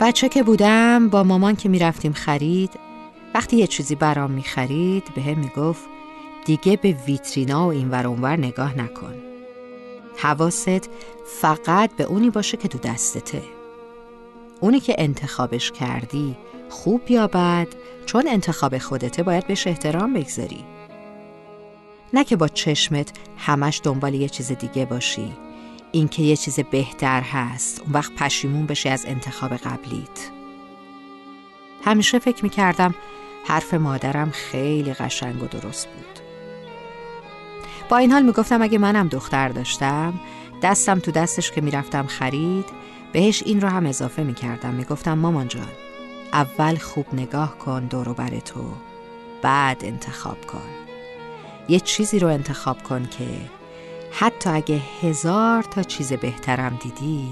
بچه که بودم با مامان که می‌رفتیم خرید وقتی یه چیزی برام می‌خرید به هم می‌گفت دیگه به ویترینا و این اونور نگاه نکن. حواست فقط به اونی باشه که تو دستته. اونی که انتخابش کردی خوب یا بد چون انتخاب خودته باید بهش احترام بگذاری. نه که با چشمت همش دنبال یه چیز دیگه باشی. اینکه یه چیز بهتر هست. اون وقت پشیمون بشی از انتخاب قبلیت. همیشه فکر می‌کردم حرف مادرم خیلی قشنگ و درست بود. با این حال می‌گفتم اگه منم دختر داشتم دستم تو دستش که می‌رفتم خرید بهش این رو هم اضافه می‌کردم. می‌گفتم مامان جان اول خوب نگاه کن دورو بر تو بعد انتخاب کن. یه چیزی رو انتخاب کن که حتی اگه هزار تا چیز بهترم دیدی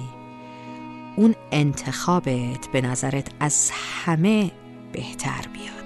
اون انتخابت به نظرت از همه بهتر بیاد.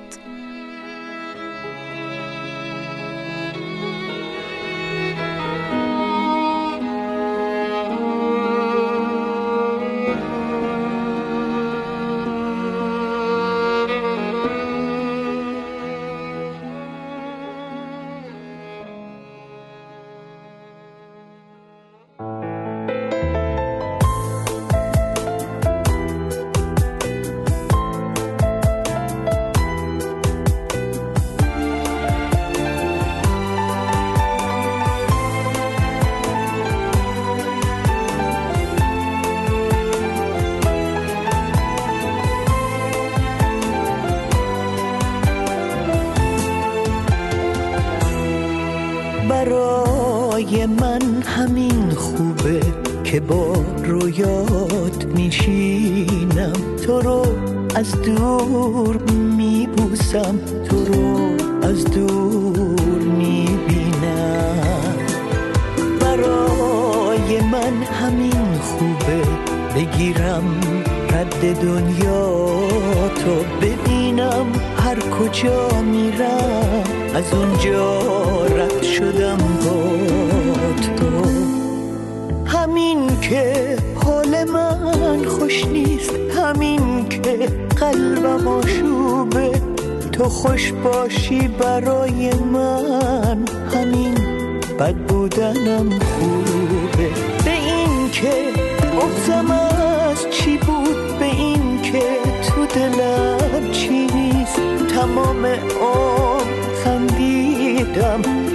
برای من همین خوبه که با رویات میشینم. تو رو از دور میبوسم تو رو از دور می‌بینم. برای من همین خوبه بگیرم رد دنیا تو. ببینم هر کجا میرم از اونجا رد شدم با قلبم آشوبه. تو خوش باشی برای من. همین بد بودنم خوبه. به این که بغزم از چی بود به این که تو دلم چی نیست. تمام عمر خندیدم.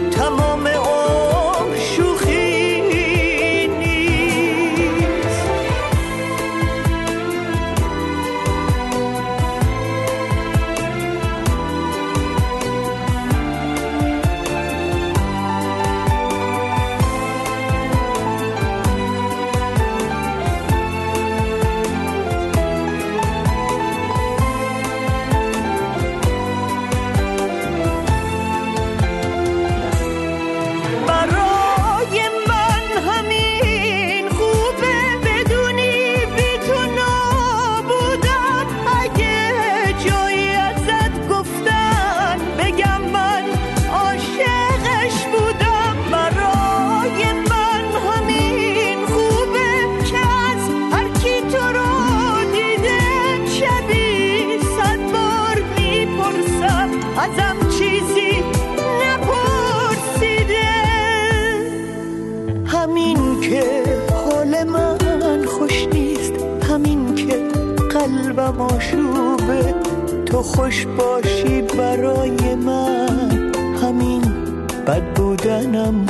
همین که حال من خوش نیست همین که قلبم آشوبه تو خوش باشی برای من همین بد بودنم.